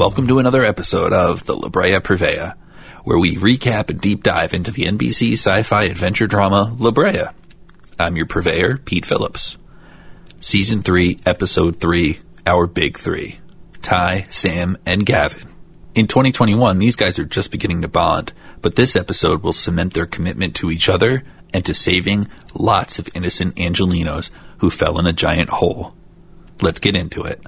welcome to another episode of the La Brea Purveyor, where we recap and deep dive into the NBC sci-fi adventure drama La Brea. I'm your purveyor, Pete Phillips. Season 3, Episode 3, Our Big Three. Ty, Sam, and Gavin. In 2021, these guys are just beginning to bond, but this episode will cement their commitment to each other and to saving lots of innocent Angelenos who fell in a giant hole. Let's get into it.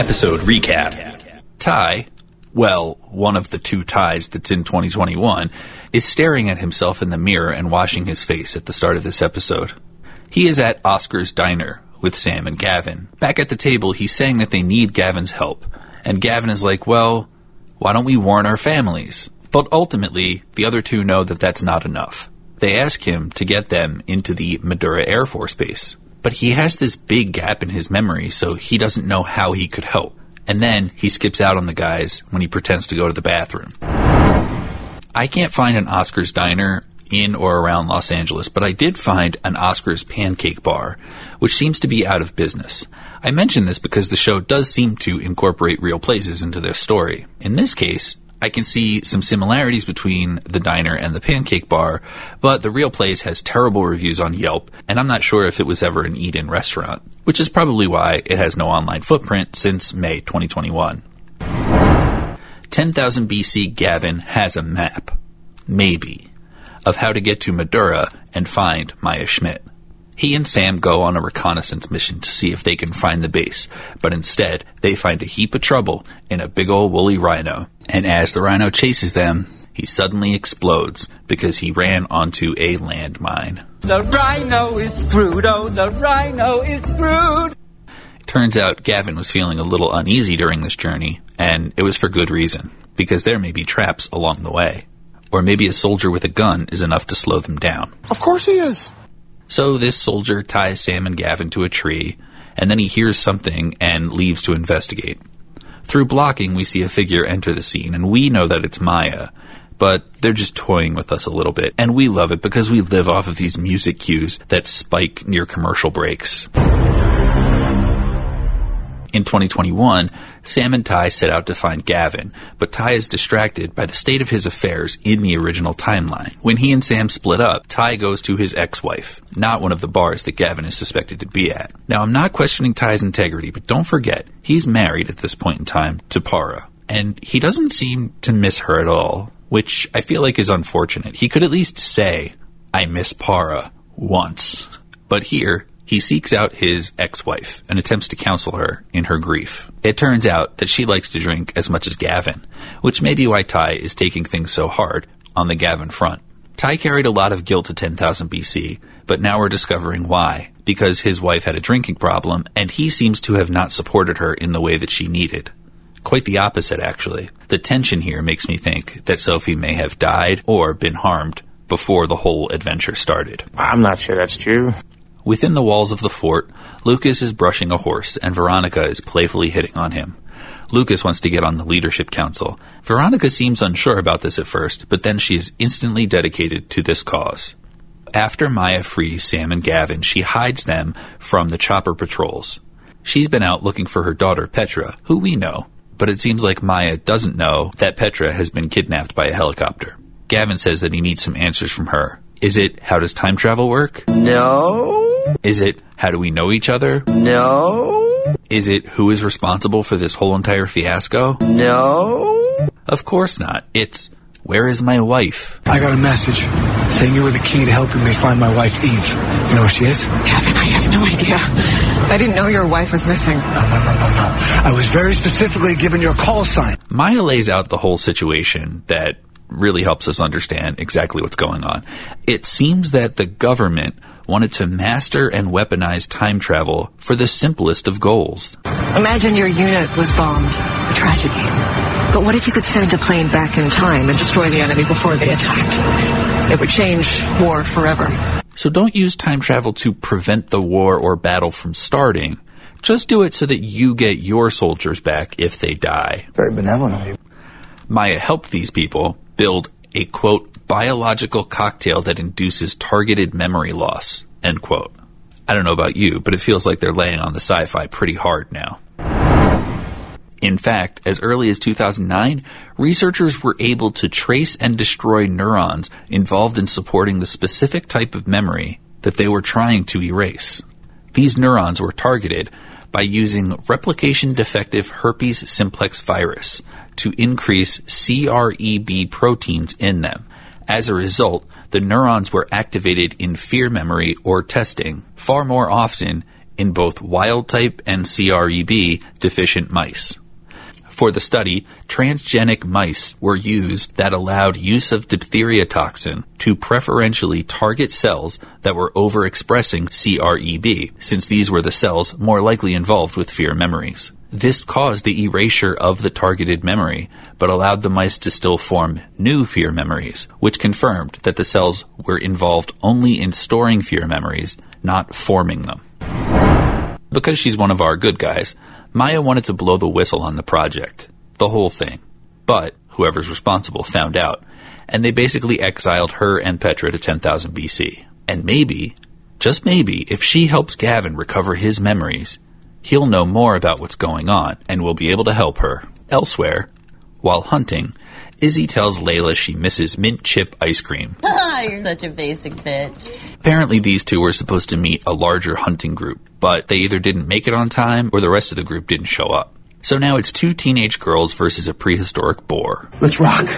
Episode recap. Ty, well, one of the two ties that's in 2021, is staring at himself in the mirror and washing his face at the start of this episode. He is at Oscar's diner with Sam and Gavin. Back at the table, he's saying that they need Gavin's help. And Gavin is like, well, why don't we warn our families? But ultimately, the other two know that that's not enough. They ask him to get them into the Madura Air Force Base. But he has this big gap in his memory, so he doesn't know how he could help. And then he skips out on the guys when he pretends to go to the bathroom. I can't find an Oscar's diner in or around Los Angeles, but I did find an Oscar's pancake bar, which seems to be out of business. I mention this because the show does seem to incorporate real places into their story. In this case, I can see some similarities between the diner and the pancake bar, but the real place has terrible reviews on Yelp, and I'm not sure if it was ever an eat in restaurant, which is probably why it has no online footprint since May 2021. 10,000 BC Gavin has a map, maybe, of how to get to Madura and find Maya Schmidt. He and Sam go on a reconnaissance mission to see if they can find the base, but instead they find a heap of trouble in a big old woolly rhino. And as the rhino chases them, he suddenly explodes because he ran onto a landmine. The rhino is screwed, oh, the rhino is screwed. Turns out Gavin was feeling a little uneasy during this journey, and it was for good reason, because there may be traps along the way. Or maybe a soldier with a gun is enough to slow them down. Of course he is. So this soldier ties Sam and Gavin to a tree, and then he hears something and leaves to investigate. Through blocking, we see a figure enter the scene, and we know that it's Maya, but they're just toying with us a little bit, and we love it because we live off of these music cues that spike near commercial breaks. In 2021, Sam and Ty set out to find Gavin, but Ty is distracted by the state of his affairs in the original timeline. When he and Sam split up, Ty goes to his ex-wife, not one of the bars that Gavin is suspected to be at. Now, I'm not questioning Ty's integrity, but don't forget, he's married at this point in time to Paara, and he doesn't seem to miss her at all, which I feel like is unfortunate. He could at least say, I miss Paara once. But here, he seeks out his ex-wife and attempts to counsel her in her grief. It turns out that she likes to drink as much as Gavin, which may be why Ty is taking things so hard on the Gavin front. Ty carried a lot of guilt to 10,000 BC, but now we're discovering why. Because his wife had a drinking problem, and he seems to have not supported her in the way that she needed. Quite the opposite, actually. The tension here makes me think that Sophie may have died or been harmed before the whole adventure started. I'm not sure that's true. Within the walls of the fort, Lucas is brushing a horse and Veronica is playfully hitting on him. Lucas wants to get on the leadership council. Veronica seems unsure about this at first, but then she is instantly dedicated to this cause. After Maya frees Sam and Gavin, she hides them from the chopper patrols. She's been out looking for her daughter Petra, who we know, but it seems like Maya doesn't know that Petra has been kidnapped by a helicopter. Gavin says that he needs some answers from her. Is it how does time travel work? No. Is it how do we know each other? No. Is it who is responsible for this whole entire fiasco? No. Of course not. It's where is my wife? I got a message saying you were the key to helping me find my wife, Eve. You know where she is? Gavin, I have no idea. I didn't know your wife was missing. No, no, no, no, no. I was very specifically given your call sign. Maya lays out the whole situation that really helps us understand exactly what's going on. It seems that the government wanted to master and weaponize time travel for the simplest of goals. Imagine your unit was bombed. A tragedy. But what if you could send a plane back in time and destroy the enemy before they attacked? It would change war forever. So don't use time travel to prevent the war or battle from starting. Just do it so that you get your soldiers back if they die. Very benevolent of you. Maya helped these people build a quote biological cocktail that induces targeted memory loss end quote. I don't know about you, but it feels like they're laying on the sci-fi pretty hard now. In fact, as early as 2009, researchers were able to trace and destroy neurons involved in supporting the specific type of memory that they were trying to erase. These neurons were targeted by using replication defective herpes simplex virus to increase CREB proteins in them. As a result, the neurons were activated in fear memory or testing far more often in both wild type and CREB deficient mice. For the study, transgenic mice were used that allowed use of diphtheria toxin to preferentially target cells that were overexpressing CREB, since these were the cells more likely involved with fear memories. This caused the erasure of the targeted memory, but allowed the mice to still form new fear memories, which confirmed that the cells were involved only in storing fear memories, not forming them. Because she's one of our good guys, Maya wanted to blow the whistle on the project, the whole thing. But whoever's responsible found out, and they basically exiled her and Petra to 10,000 BC. And maybe, just maybe, if she helps Gavin recover his memories, he'll know more about what's going on and will be able to help her. Elsewhere, while hunting, Izzy tells Layla she misses mint chip ice cream. You're such a basic bitch. Apparently, these two were supposed to meet a larger hunting group, but they either didn't make it on time or the rest of the group didn't show up. So now it's two teenage girls versus a prehistoric boar. Let's rock.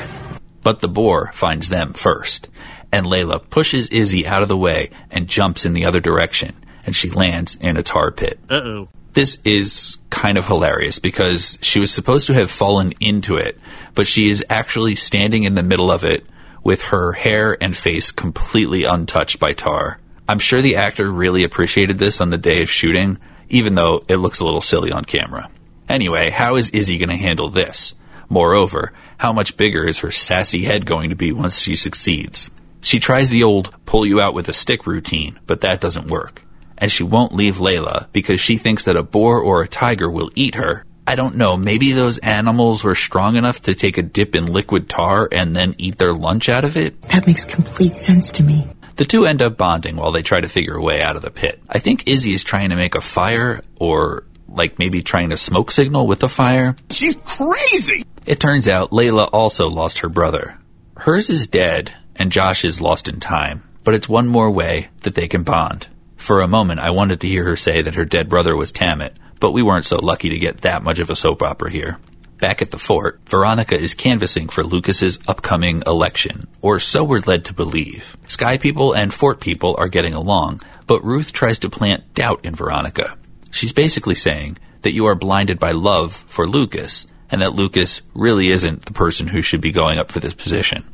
But the boar finds them first, and Layla pushes Izzy out of the way and jumps in the other direction, and she lands in a tar pit. Uh oh. This is kind of hilarious because she was supposed to have fallen into it, but she is actually standing in the middle of it with her hair and face completely untouched by tar. I'm sure the actor really appreciated this on the day of shooting, even though it looks a little silly on camera. Anyway, how is Izzy going to handle this? Moreover, how much bigger is her sassy head going to be once she succeeds? She tries the old pull you out with a stick routine, but that doesn't work. And she won't leave Layla because she thinks that a boar or a tiger will eat her. I don't know, maybe those animals were strong enough to take a dip in liquid tar and then eat their lunch out of it? That makes complete sense to me. The two end up bonding while they try to figure a way out of the pit. I think Izzy is trying to make a fire or like maybe trying to smoke signal with the fire. She's crazy! It turns out Layla also lost her brother. Hers is dead and Josh is lost in time, but it's one more way that they can bond. For a moment, I wanted to hear her say that her dead brother was Tammet, but we weren't so lucky to get that much of a soap opera here. Back at the fort, Veronica is canvassing for Lucas's upcoming election, or so we're led to believe. Sky people and fort people are getting along, but Ruth tries to plant doubt in Veronica. She's basically saying that you are blinded by love for Lucas, and that Lucas really isn't the person who should be going up for this position.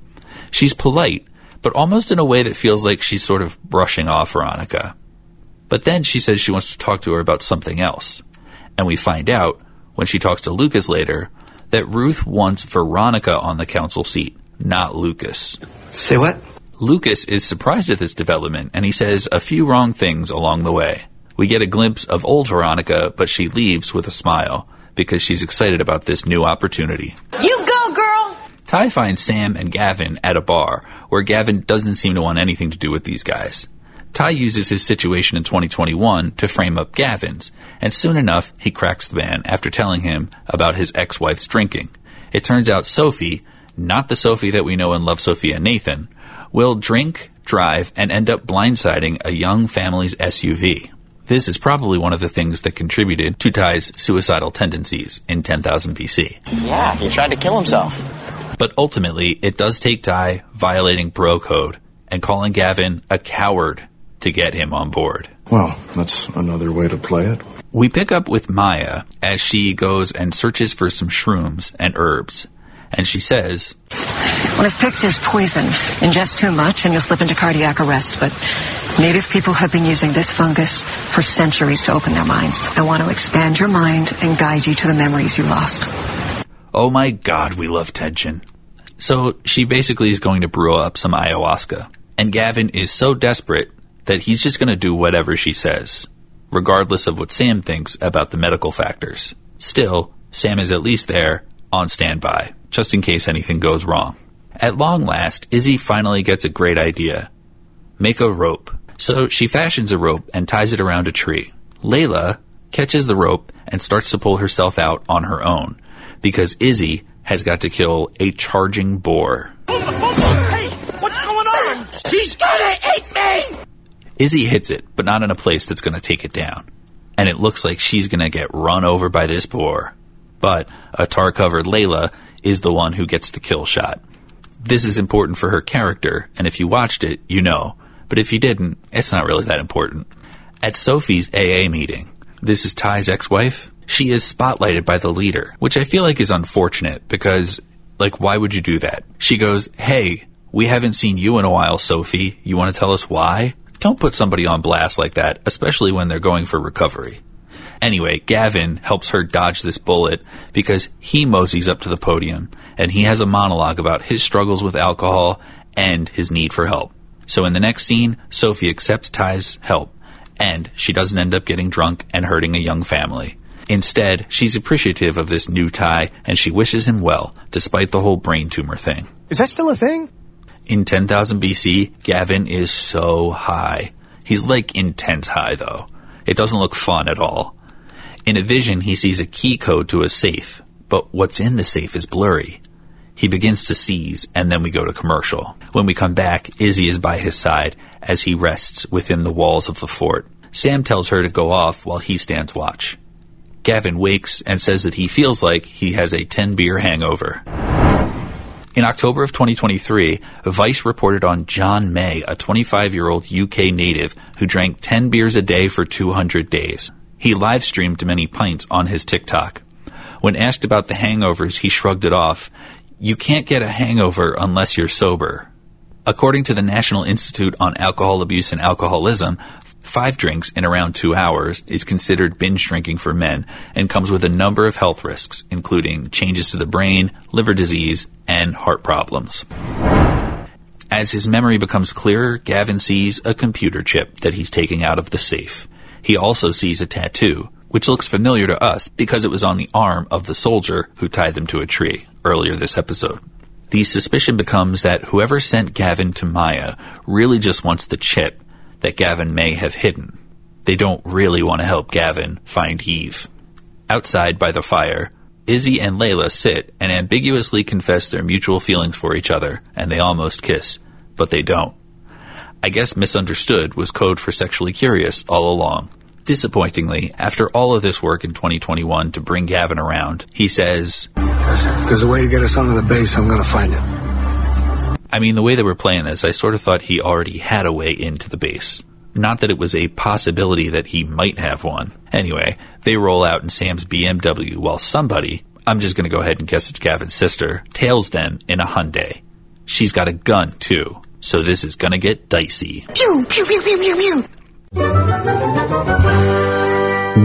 She's polite, but almost in a way that feels like she's sort of brushing off Veronica. But then she says she wants to talk to her about something else. And we find out, when she talks to Lucas later, that Ruth wants Veronica on the council seat, not Lucas. Say what? Lucas is surprised at this development, and he says a few wrong things along the way. We get a glimpse of old Veronica, but she leaves with a smile because she's excited about this new opportunity. You go, girl! Ty finds Sam and Gavin at a bar, where Gavin doesn't seem to want anything to do with these guys. Ty uses his situation in 2021 to frame up Gavin's, and soon enough he cracks the man after telling him about his ex-wife's drinking. It turns out Sophie, not the Sophie that we know and love Sophia Nathan, will drink, drive, and end up blindsiding a young family's SUV. This is probably one of the things that contributed to Ty's suicidal tendencies in 10,000 BC. Yeah, he tried to kill himself. But ultimately, it does take Ty violating bro code and calling Gavin a coward to get him on board. Well, that's another way to play it. We pick up with Maya as she goes and searches for some shrooms and herbs. And she says, What I've picked is poison. Ingest too much and you'll slip into cardiac arrest, but native people have been using this fungus for centuries to open their minds. I want to expand your mind and guide you to the memories you lost. Oh my god, we love tension. So she basically is going to brew up some ayahuasca. And Gavin is so desperate that he's just going to do whatever she says, regardless of what Sam thinks about the medical factors. Still, Sam is at least there on standby, just in case anything goes wrong. At long last, Izzy finally gets a great idea. Make a rope. So she fashions a rope and ties it around a tree. Layla catches the rope and starts to pull herself out on her own because Izzy has got to kill a charging boar. Hey, what's going on? She's gonna eat me! Izzy hits it, but not in a place that's going to take it down. And it looks like she's going to get run over by this boar. But a tar covered Layla is the one who gets the kill shot. This is important for her character, and if you watched it, you know. But if you didn't, it's not really that important. At Sophie's AA meeting, this is Ty's ex wife, she is spotlighted by the leader, which I feel like is unfortunate because, like, why would you do that? She goes, Hey, we haven't seen you in a while, Sophie. You want to tell us why? Don't put somebody on blast like that, especially when they're going for recovery. Anyway, Gavin helps her dodge this bullet because he moseys up to the podium and he has a monologue about his struggles with alcohol and his need for help. So in the next scene, Sophie accepts Ty's help and she doesn't end up getting drunk and hurting a young family. Instead, she's appreciative of this new Ty and she wishes him well, despite the whole brain tumor thing. Is that still a thing? In 10,000 BC, Gavin is so high. He's like intense high, though. It doesn't look fun at all. In a vision, he sees a key code to a safe, but what's in the safe is blurry. He begins to seize, and then we go to commercial. When we come back, Izzy is by his side as he rests within the walls of the fort. Sam tells her to go off while he stands watch. Gavin wakes and says that he feels like he has a 10 beer hangover. In October of 2023, Vice reported on John May, a 25 year old UK native who drank 10 beers a day for 200 days. He live streamed many pints on his TikTok. When asked about the hangovers, he shrugged it off. You can't get a hangover unless you're sober. According to the National Institute on Alcohol Abuse and Alcoholism, five drinks in around two hours is considered binge drinking for men and comes with a number of health risks, including changes to the brain, liver disease, and heart problems. As his memory becomes clearer, Gavin sees a computer chip that he's taking out of the safe. He also sees a tattoo, which looks familiar to us because it was on the arm of the soldier who tied them to a tree earlier this episode. The suspicion becomes that whoever sent Gavin to Maya really just wants the chip that Gavin may have hidden. They don't really want to help Gavin find Eve. Outside by the fire, Izzy and Layla sit and ambiguously confess their mutual feelings for each other, and they almost kiss, but they don't. I guess misunderstood was code for sexually curious all along. Disappointingly, after all of this work in 2021 to bring Gavin around, he says, If there's a way to get us onto the base, I'm gonna find it. I mean, the way that we're playing this, I sort of thought he already had a way into the base. Not that it was a possibility that he might have one. Anyway, they roll out in Sam's BMW while somebody, I'm just gonna go ahead and guess it's Gavin's sister, tails them in a Hyundai. She's got a gun too, so this is gonna get dicey. Pew, pew, pew, pew, pew, pew.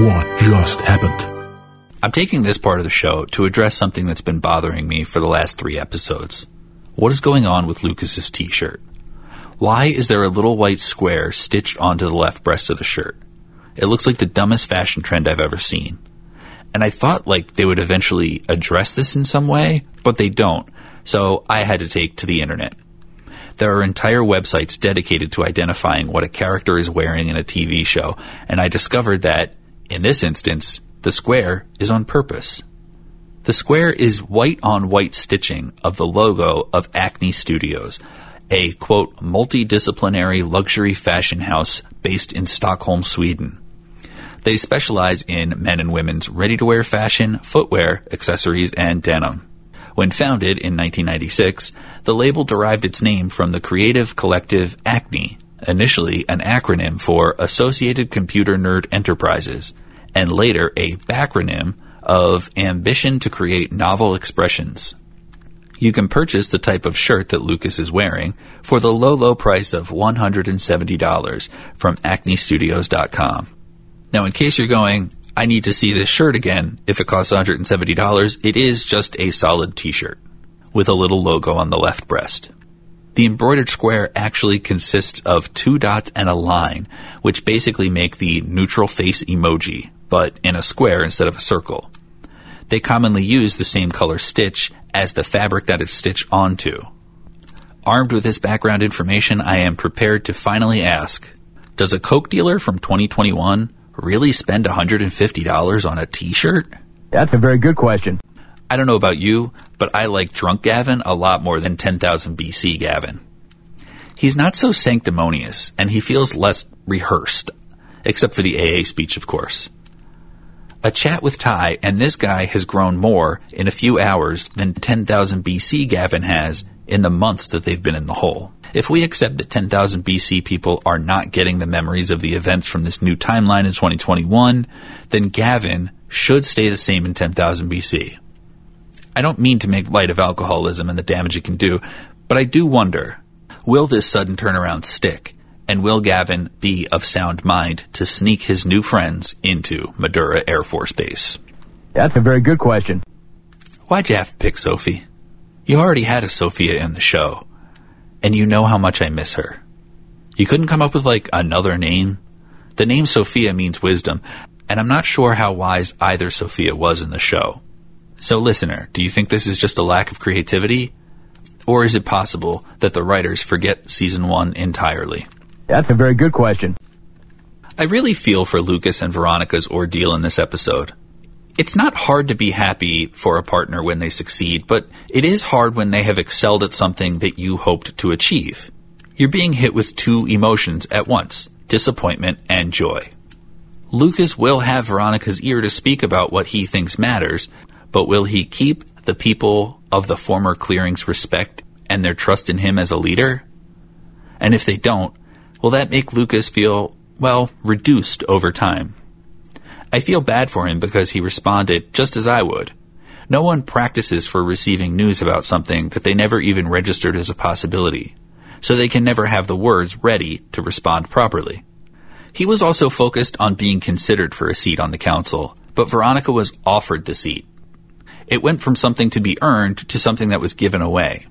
What just happened? I'm taking this part of the show to address something that's been bothering me for the last three episodes. What is going on with Lucas's t-shirt? Why is there a little white square stitched onto the left breast of the shirt? It looks like the dumbest fashion trend I've ever seen. And I thought like they would eventually address this in some way, but they don't. So I had to take to the internet. There are entire websites dedicated to identifying what a character is wearing in a TV show, and I discovered that, in this instance, the square is on purpose. The square is white on white stitching of the logo of Acne Studios, a quote, multidisciplinary luxury fashion house based in Stockholm, Sweden. They specialize in men and women's ready to wear fashion, footwear, accessories, and denim. When founded in 1996, the label derived its name from the creative collective Acne, initially an acronym for Associated Computer Nerd Enterprises, and later a backronym of Ambition to Create Novel Expressions. You can purchase the type of shirt that Lucas is wearing for the low, low price of $170 from acnestudios.com. Now, in case you're going, I need to see this shirt again. If it costs $170, it is just a solid t-shirt with a little logo on the left breast. The embroidered square actually consists of two dots and a line, which basically make the neutral face emoji, but in a square instead of a circle. They commonly use the same color stitch as the fabric that it's stitched onto. Armed with this background information, I am prepared to finally ask, does a Coke dealer from 2021 really spend $150 on a t shirt? That's a very good question. I don't know about you, but I like drunk Gavin a lot more than 10,000 BC Gavin. He's not so sanctimonious, and he feels less rehearsed, except for the AA speech, of course. A chat with Ty, and this guy has grown more in a few hours than 10,000 BC Gavin has in the months that they've been in the hole. If we accept that 10,000 BC people are not getting the memories of the events from this new timeline in 2021, then Gavin should stay the same in 10,000 BC. I don't mean to make light of alcoholism and the damage it can do, but I do wonder will this sudden turnaround stick? And will Gavin be of sound mind to sneak his new friends into Madura Air Force Base? That's a very good question. Why'd you have to pick Sophie? You already had a Sophia in the show, and you know how much I miss her. You couldn't come up with like another name? The name Sophia means wisdom, and I'm not sure how wise either Sophia was in the show. So, listener, do you think this is just a lack of creativity? Or is it possible that the writers forget season one entirely? That's a very good question. I really feel for Lucas and Veronica's ordeal in this episode. It's not hard to be happy for a partner when they succeed, but it is hard when they have excelled at something that you hoped to achieve. You're being hit with two emotions at once disappointment and joy. Lucas will have Veronica's ear to speak about what he thinks matters, but will he keep the people of the former clearings respect and their trust in him as a leader? And if they don't, will that make Lucas feel, well, reduced over time? I feel bad for him because he responded just as I would. No one practices for receiving news about something that they never even registered as a possibility, so they can never have the words ready to respond properly. He was also focused on being considered for a seat on the council, but Veronica was offered the seat. It went from something to be earned to something that was given away.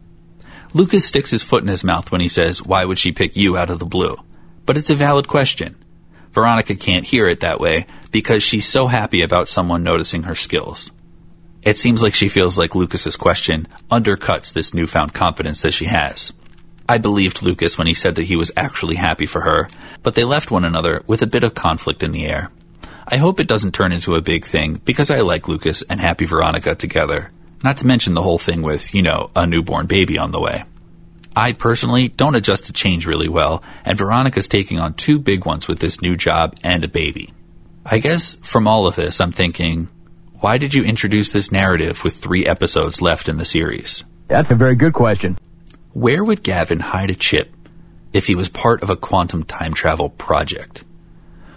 Lucas sticks his foot in his mouth when he says, Why would she pick you out of the blue? But it's a valid question. Veronica can't hear it that way because she's so happy about someone noticing her skills. It seems like she feels like Lucas's question undercuts this newfound confidence that she has. I believed Lucas when he said that he was actually happy for her, but they left one another with a bit of conflict in the air. I hope it doesn't turn into a big thing because I like Lucas and Happy Veronica together. Not to mention the whole thing with, you know, a newborn baby on the way. I personally don't adjust to change really well, and Veronica's taking on two big ones with this new job and a baby. I guess from all of this, I'm thinking, why did you introduce this narrative with three episodes left in the series? That's a very good question. Where would Gavin hide a chip if he was part of a quantum time travel project?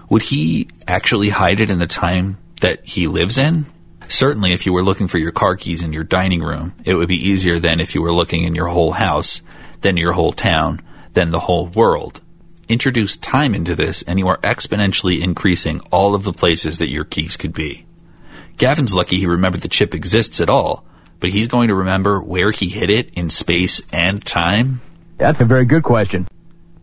Would he actually hide it in the time that he lives in? Certainly, if you were looking for your car keys in your dining room, it would be easier than if you were looking in your whole house, then your whole town, then the whole world. Introduce time into this, and you are exponentially increasing all of the places that your keys could be. Gavin's lucky he remembered the chip exists at all, but he's going to remember where he hid it in space and time? That's a very good question.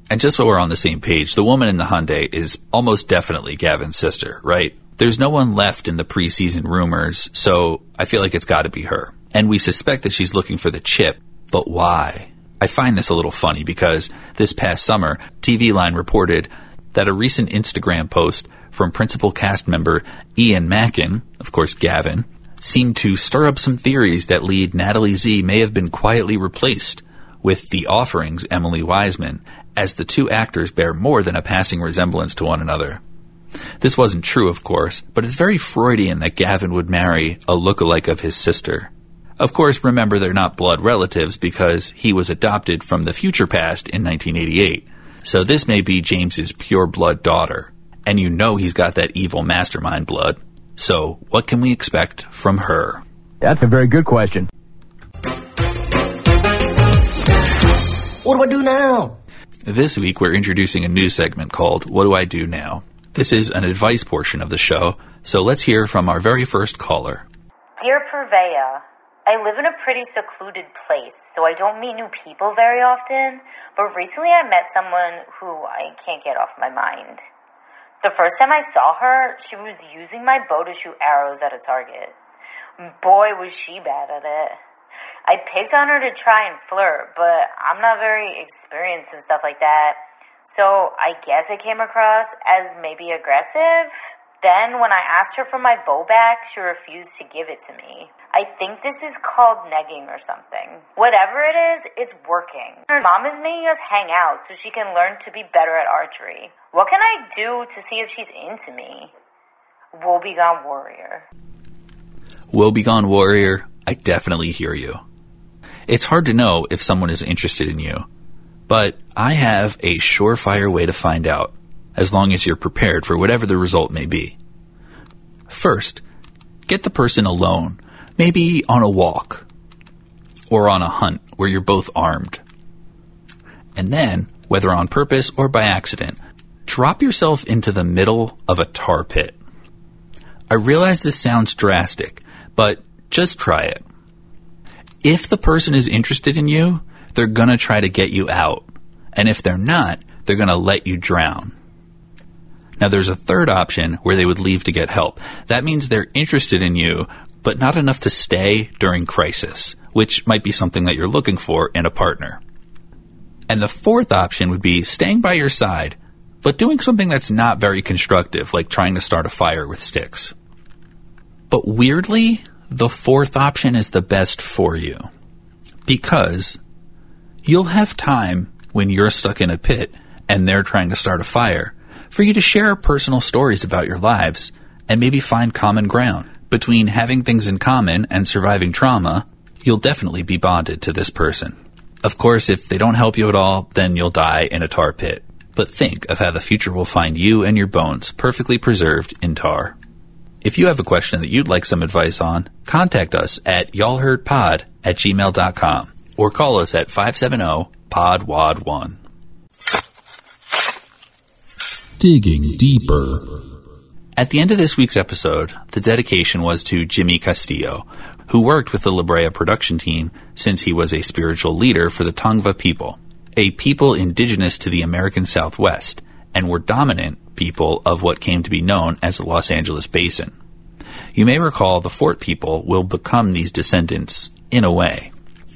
And just so we're on the same page, the woman in the Hyundai is almost definitely Gavin's sister, right? There's no one left in the preseason rumors, so I feel like it's got to be her. And we suspect that she's looking for the chip, but why? I find this a little funny because this past summer, TV Line reported that a recent Instagram post from principal cast member Ian Macken, of course Gavin, seemed to stir up some theories that lead Natalie Zea may have been quietly replaced with The Offering's Emily Wiseman, as the two actors bear more than a passing resemblance to one another. This wasn't true, of course, but it's very Freudian that Gavin would marry a look-alike of his sister. Of course, remember they're not blood relatives because he was adopted from the future past in 1988. So this may be James's pure blood daughter. And you know he's got that evil mastermind blood. So what can we expect from her? That's a very good question. What do I do now? This week we're introducing a new segment called What Do I Do Now? This is an advice portion of the show, so let's hear from our very first caller. Dear Purveya, I live in a pretty secluded place, so I don't meet new people very often, but recently I met someone who I can't get off my mind. The first time I saw her, she was using my bow to shoot arrows at a target. Boy, was she bad at it. I picked on her to try and flirt, but I'm not very experienced and stuff like that. So I guess it came across as maybe aggressive. Then, when I asked her for my bow back, she refused to give it to me. I think this is called negging or something. Whatever it is, it's working. Her mom is making us hang out so she can learn to be better at archery. What can I do to see if she's into me? Woebegone Warrior. Woebegone Warrior, I definitely hear you. It's hard to know if someone is interested in you, but I have a surefire way to find out, as long as you're prepared for whatever the result may be. First, get the person alone, maybe on a walk, or on a hunt where you're both armed. And then, whether on purpose or by accident, drop yourself into the middle of a tar pit. I realize this sounds drastic, but just try it. If the person is interested in you, they're gonna try to get you out. And if they're not, they're gonna let you drown. Now there's a third option where they would leave to get help. That means they're interested in you, but not enough to stay during crisis, which might be something that you're looking for in a partner. And the fourth option would be staying by your side, but doing something that's not very constructive, like trying to start a fire with sticks. But weirdly, the fourth option is the best for you. Because you'll have time when you're stuck in a pit and they're trying to start a fire for you to share personal stories about your lives and maybe find common ground. Between having things in common and surviving trauma, you'll definitely be bonded to this person. Of course, if they don't help you at all, then you'll die in a tar pit. But think of how the future will find you and your bones perfectly preserved in tar. If you have a question that you'd like some advice on, contact us at y'allheardpod at gmail.com or call us at 570-PODWAD1. Digging deeper. At the end of this week's episode, the dedication was to Jimmy Castillo, who worked with the La Brea production team since he was a spiritual leader for the Tongva people, a people indigenous to the American Southwest and were dominant people of what came to be known as the Los Angeles Basin. You may recall the Fort people will become these descendants in a way.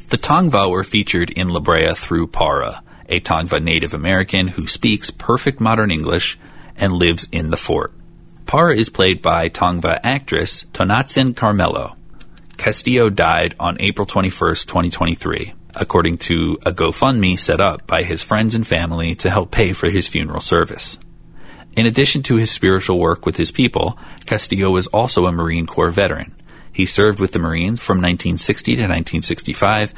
The Tongva were featured in La Brea through Paara, a Tongva Native American who speaks perfect modern English and lives in the fort. Paara is played by Tongva actress Tonantzin Carmelo. Castillo died on April 21st, 2023, according to a GoFundMe set up by his friends and family to help pay for his funeral service. In addition to his spiritual work with his people, Castillo was also a Marine Corps veteran. He served with the Marines from 1960 to 1965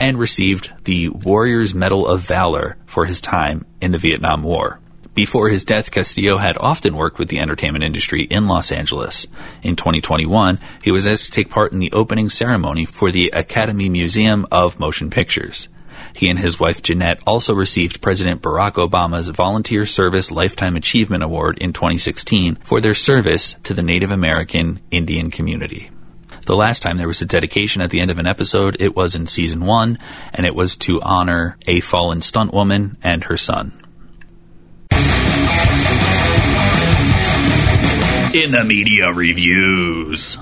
and received the Warrior's Medal of Valor for his time in the Vietnam War. Before his death, Castillo had often worked with the entertainment industry in Los Angeles. In 2021, he was asked to take part in the opening ceremony for the Academy Museum of Motion Pictures. He and his wife Jeanette also received President Barack Obama's Volunteer Service Lifetime Achievement Award in 2016 for their service to the Native American Indian community. The last time there was a dedication at the end of an episode, it was in season one, and it was to honor a fallen stunt woman and her son. In the media reviews,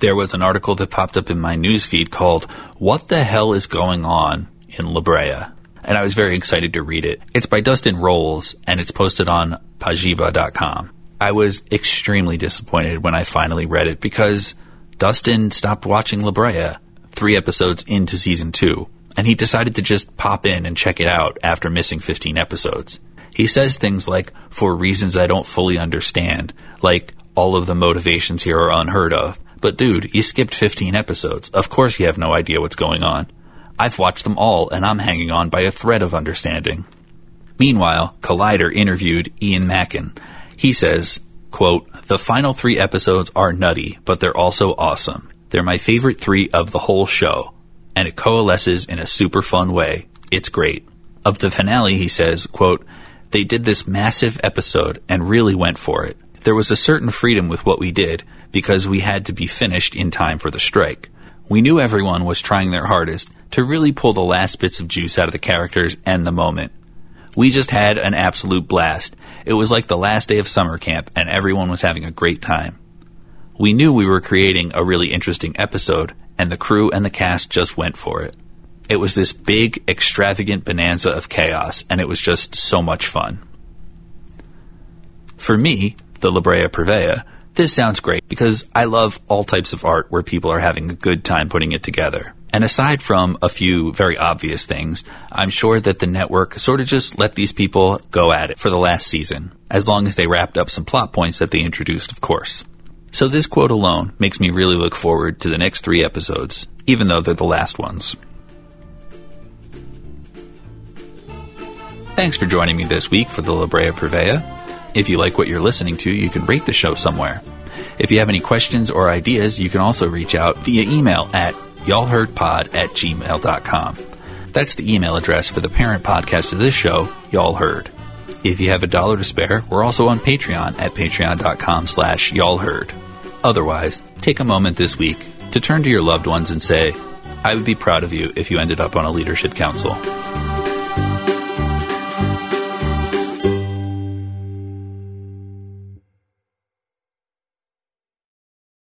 there was an article that popped up in my newsfeed called What the Hell is Going On in La Brea? And I was very excited to read it. It's by Dustin Rowles and it's posted on Pajiba.com. I was extremely disappointed when I finally read it because Dustin stopped watching La Brea three episodes into season two, and he decided to just pop in and check it out after missing 15 episodes. He says things like, for reasons I don't fully understand, like, all of the motivations here are unheard of. But dude, you skipped 15 episodes. Of course you have no idea what's going on. I've watched them all and I'm hanging on by a thread of understanding. Meanwhile, Collider interviewed Ian Macken. He says, quote, the final three episodes are nutty, but they're also awesome. They're my favorite three of the whole show, and it coalesces in a super fun way. It's great. Of the finale, he says, quote, they did this massive episode and really went for it. There was a certain freedom with what we did because we had to be finished in time for the strike. We knew everyone was trying their hardest to really pull the last bits of juice out of the characters and the moment. We just had an absolute blast. It was like the last day of summer camp and everyone was having a great time. We knew we were creating a really interesting episode and the crew and the cast just went for it. It was this big, extravagant bonanza of chaos, and it was just so much fun. For me, the La Brea Purveyor, this sounds great because I love all types of art where people are having a good time putting it together. And aside from a few very obvious things, I'm sure that the network sort of just let these people go at it for the last season, as long as they wrapped up some plot points that they introduced, of course. So this quote alone makes me really look forward to the next three episodes, even though they're the last ones. Thanks for joining me this week for the La Brea Purveyor. If you like what you're listening to, you can rate the show somewhere. If you have any questions or ideas, you can also reach out via email at y'allheardpod at gmail.com. That's the email address for the parent podcast of this show, Y'all Heard. If you have a dollar to spare, we're also on Patreon at patreon.com slash y'allheard. Otherwise, take a moment this week to turn to your loved ones and say, I would be proud of you if you ended up on a leadership council.